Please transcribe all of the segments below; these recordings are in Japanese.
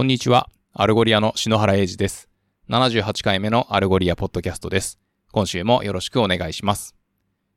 こんにちは。アルゴリアの篠原英二です。78回目のアルゴリアポッドキャストです。今週もよろしくお願いします。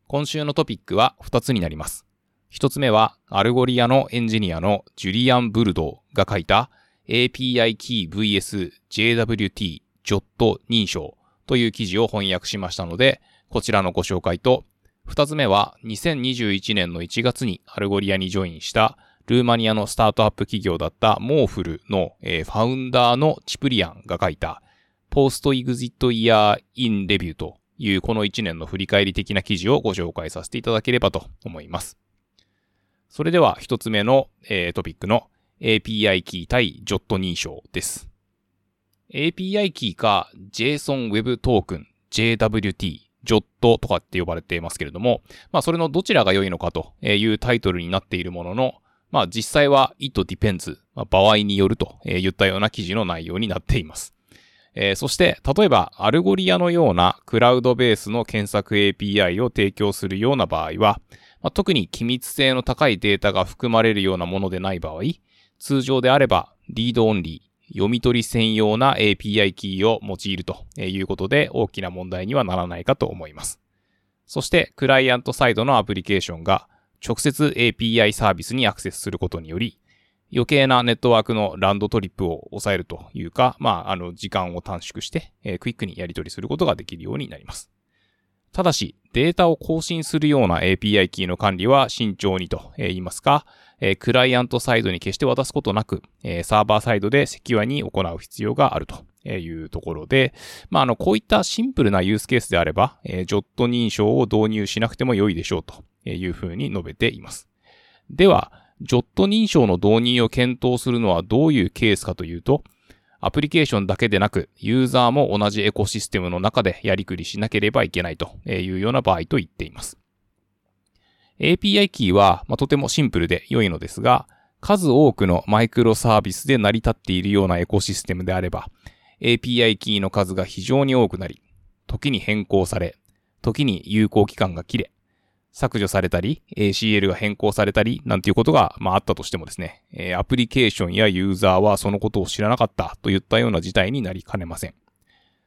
今週のトピックは2つになります。1つ目は、アルゴリアのエンジニアのジュリアン・ブルドーが書いた API キー vs JWT ジョット認証という記事を翻訳しましたので、こちらのご紹介と、2つ目は2021年の1月にアルゴリアにジョインしたルーマニアのスタートアップ企業だったモーフルの、えーファウンダーのチプリアンが書いた post exit year in review というこの1年の振り返り的な記事をご紹介させていただければと思います。それでは一つ目の、えートピックの API キー対 JOT 認証です。API キーか JSON Web Token JWT JOT とかって呼ばれていますけれども、まあそれのどちらが良いのかというタイトルになっているものの、まあ実際は it depends、まあ、場合によるとえ言ったような記事の内容になっています。えーそして、例えば、アルゴリアのようなクラウドベースの検索 API を提供するような場合は、まあ、特に機密性の高いデータが含まれるようなものでない場合、通常であれば、 read only、読み取り専用な API キーを用いるということで、大きな問題にはならないかと思います。そして、クライアントサイドのアプリケーションが、直接 API サービスにアクセスすることにより、余計なネットワークのランドトリップを抑えるというか、まあ、あの、時間を短縮して、えークイックにやり取りすることができるようになります。ただし、データを更新するような API キーの管理は慎重にとえー言いますか、えークライアントサイドに決して渡すことなく、えーサーバーサイドでセキュアに行う必要があるというところで、まあ、あの、こういったシンプルなユースケースであれば、えー、ジョット認証を導入しなくても良いでしょうというふうに述べています。では、ジョット認証の導入を検討するのはどういうケースかというと、アプリケーションだけでなく、ユーザーも同じエコシステムの中でやりくりしなければいけないというような場合と言っています。API キーは、まあ、とてもシンプルで良いのですが、数多くのマイクロサービスで成り立っているようなエコシステムであれば、API キーの数が非常に多くなり、時に変更され、時に有効期間が切れ、削除されたり、ACL が変更されたり、なんていうことが、まあ、あったとしてもですね、えアプリケーションやユーザーはそのことを知らなかったといったような事態になりかねません。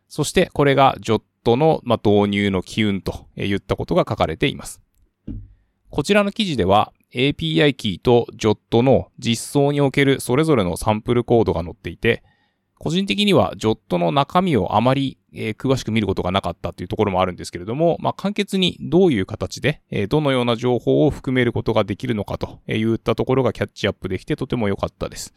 そして、これが JOT の、ま、導入の機運といったことが書かれています。こちらの記事では、API キーと JOT の実装におけるそれぞれのサンプルコードが載っていて、個人的には JOT の中身をあまり、えー詳しく見ることがなかったというところもあるんですけれども、まあ、簡潔にどういう形で、えーどのような情報を含めることができるのかといったところがキャッチアップできてとても良かったです。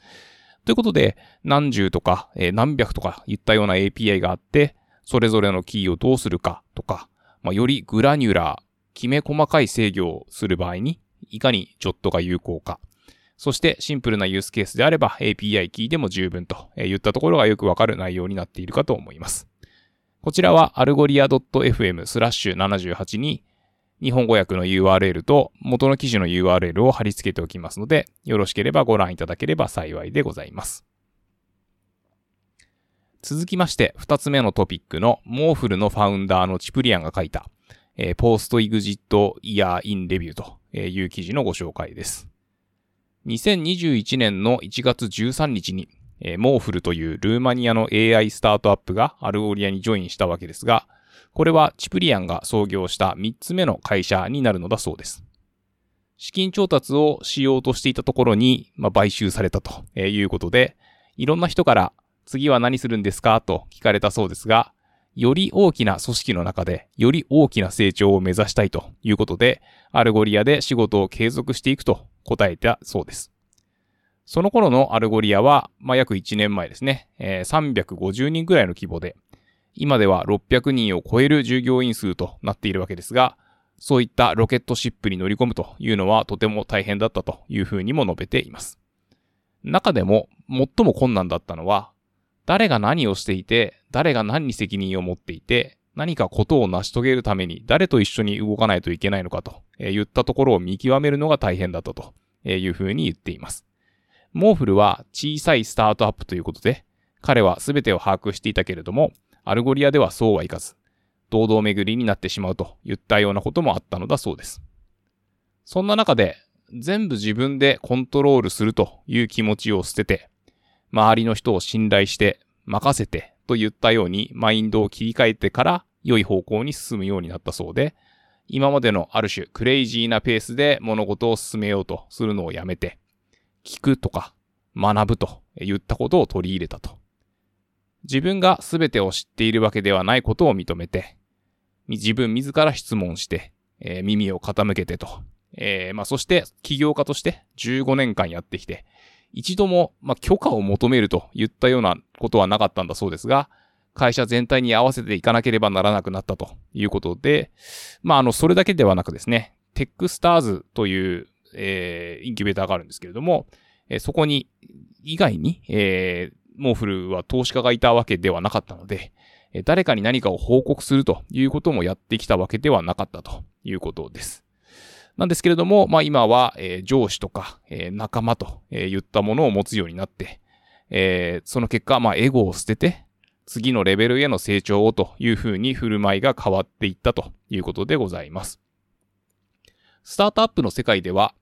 ということで、何十とか、えー何百とかいったような API があって、それぞれのキーをどうするかとか、まあ、よりグラニュラー、きめ細かい制御をする場合に、いかに JOT が有効か、そしてシンプルなユースケースであれば API キーでも十分といったところがよくわかる内容になっているかと思います。こちらは algolia.fm スラッシュ78に日本語訳の URL と元の記事の URL を貼り付けておきますので、よろしければご覧いただければ幸いでございます。続きまして、二つ目のトピックのモーフルのファウンダーのチプリアンが書いた、えー、 post exit year in review という記事のご紹介です。2021年の1月13日に、えーモーフルというルーマニアの AI スタートアップがアルゴリアにジョインしたわけですが、これはチプリアンが創業した3つ目の会社になるのだそうです。資金調達をしようとしていたところに、まあ、買収されたということで、いろんな人から次は何するんですかと聞かれたそうですが、より大きな組織の中で、より大きな成長を目指したいということで、アルゴリアで仕事を継続していくと答えたそうです。その頃のアルゴリアは、まあ、約1年前ですね、えー350人ぐらいの規模で、今では600人を超える従業員数となっているわけですが、そういった rocket ship に乗り込むというのはとても大変だったというふうにも述べています。中でも最も困難だったのは、誰が何をしていて、誰が何に責任を持っていて、何かことを成し遂げるために誰と一緒に動かないといけないのかとえー言ったところを見極めるのが大変だったというふうに言っています。モーフルは小さいスタートアップということで、彼は全てを把握していたけれども、アルゴリアではそうはいかず、堂々巡りになってしまうといったようなこともあったのだそうです。そんな中で、全部自分でコントロールするという気持ちを捨てて、周りの人を信頼して任せてと言ったようにマインドを切り替えてから良い方向に進むようになったそうで、今までのある種クレイジーなペースで物事を進めようとするのをやめて、聞くとか学ぶと言ったことを取り入れたと。自分が全てを知っているわけではないことを認めて、自分自ら質問して、えー、耳を傾けてと。えー、まあ、そして起業家として15年間やってきて、一度も、まあ、許可を求めると言ったようなことはなかったんだそうですが、会社全体に合わせていかなければならなくなったということで、まあ、あの、それだけではなくですね、テックスターズという、えー、インキュベーターがあるんですけれども、えー、そこに、以外に、えー、モーフルは投資家がいたわけではなかったので、えー、誰かに何かを報告するということもやってきたわけではなかったということです。なんですけれども、まあ今は、えー、上司とか、えー、仲間と、えー、言ったものを持つようになって、えー、その結果、まあエゴを捨てて、次のレベルへの成長をというふうに振る舞いが変わっていったということでございます。スタートアップの世界では、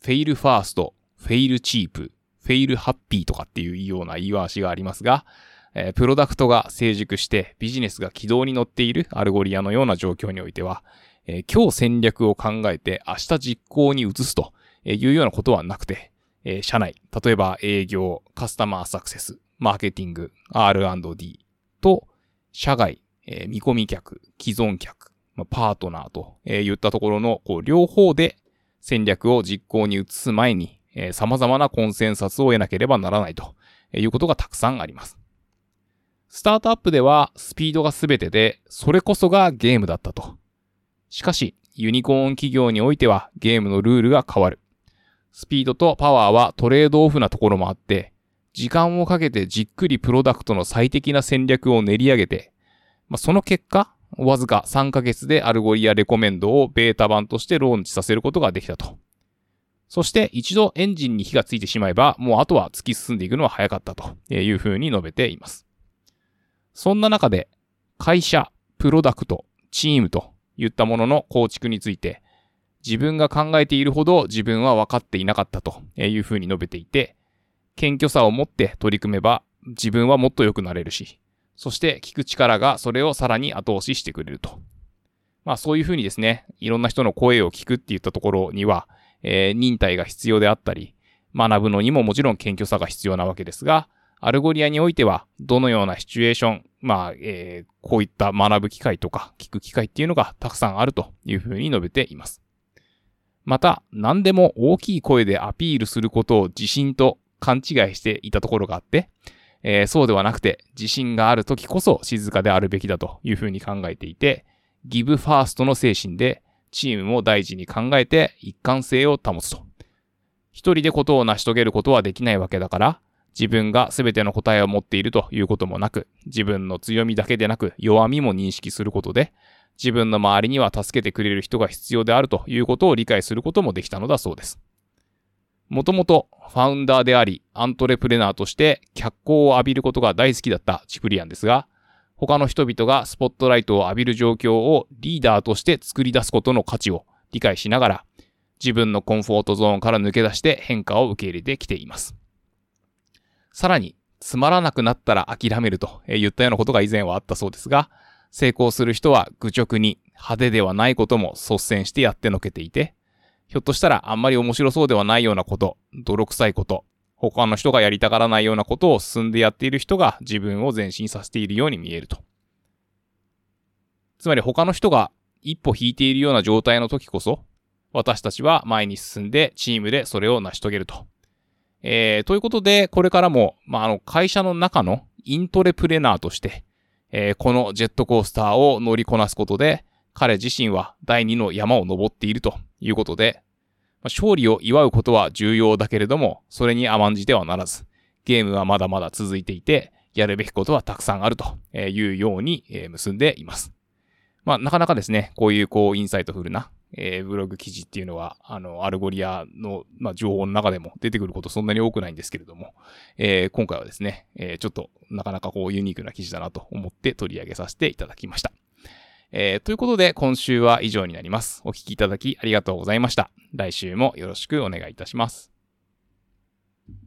fail fast、fail cheap、fail happy とかっていうような言い回しがありますが、え、プロダクトが成熟してビジネスが軌道に乗っているアルゴリアのような状況においては、え、今日戦略を考えて明日実行に移すというようなことはなくて、え、社内、例えば営業、カスタマーサクセス、マーケティング、R&D と、社外、えー、見込み客、既存客、まあ、パートナーと、えー、言ったところの、こう、両方で戦略を実行に移す前に、えー、様々なコンセンサスを得なければならないということがたくさんあります。スタートアップではスピードが全てで、それこそがゲームだったと。しかし、ユニコーン企業においてはゲームのルールが変わる。スピードとパワーはトレードオフなところもあって、時間をかけてじっくりプロダクトの最適な戦略を練り上げて、まあ、その結果、わずか3ヶ月でアルゴリアレコメンドをベータ版としてローンチさせることができたと。そして一度エンジンに火がついてしまえば、もうあとは突き進んでいくのは早かったというふうに述べています。そんな中で、会社、プロダクト、チームといったものの構築について、自分が考えているほど自分は分かっていなかったというふうに述べていて、謙虚さを持って取り組めば自分はもっと良くなれるし、そして聞く力がそれをさらに後押ししてくれると。まあそういうふうにですね、いろんな人の声を聞くって言ったところには、えー、忍耐が必要であったり、学ぶのにももちろん謙虚さが必要なわけですが、アルゴリアにおいては、どのようなシチュエーション、まあ、えー、こういった学ぶ機会とか聞く機会っていうのがたくさんあるというふうに述べています。また、何でも大きい声でアピールすることを自信と勘違いしていたところがあって、えー、そうではなくて、自信がある時こそ静かであるべきだというふうに考えていて、 give first の精神で、チームも大事に考えて一貫性を保つと。一人でことを成し遂げることはできないわけだから、自分が全ての答えを持っているということもなく、自分の強みだけでなく弱みも認識することで、自分の周りには助けてくれる人が必要であるということを理解することもできたのだそうです。もともとファウンダーであり、アントレプレナーとして脚光を浴びることが大好きだったチプリアンですが、他の人々がスポットライトを浴びる状況をリーダーとして作り出すことの価値を理解しながら、自分のコンフォートゾーンから抜け出して変化を受け入れてきています。さらに、つまらなくなったら諦めると言ったようなことが以前はあったそうですが、成功する人は愚直に派手ではないことも率先してやってのけていて、ひょっとしたらあんまり面白そうではないようなこと、泥臭いこと、他の人がやりたがらないようなことを進んでやっている人が自分を前進させているように見えると。つまり他の人が一歩引いているような状態の時こそ、私たちは前に進んでチームでそれを成し遂げると。えー、ということで、これからも、まあ、あの、会社の中のイントレプレナーとして、えー、このジェットコースターを乗りこなすことで、彼自身は第二の山を登っているということでま、勝利を祝うことは重要だけれども、それに甘んじてはならず、ゲームはまだまだ続いていて、やるべきことはたくさんあるというように結んでいます。まあ、なかなかですね、こういうこう、 insightful な、えー、ブログ記事っていうのは、あの、アルゴリアの、まあ、情報の中でも出てくることそんなに多くないんですけれども、えー、今回はですね、えー、ちょっとなかなかこうユニークな記事だなと思って取り上げさせていただきました。えー、ということで今週は以上になります。お聴きいただきありがとうございました。来週もよろしくお願いいたします。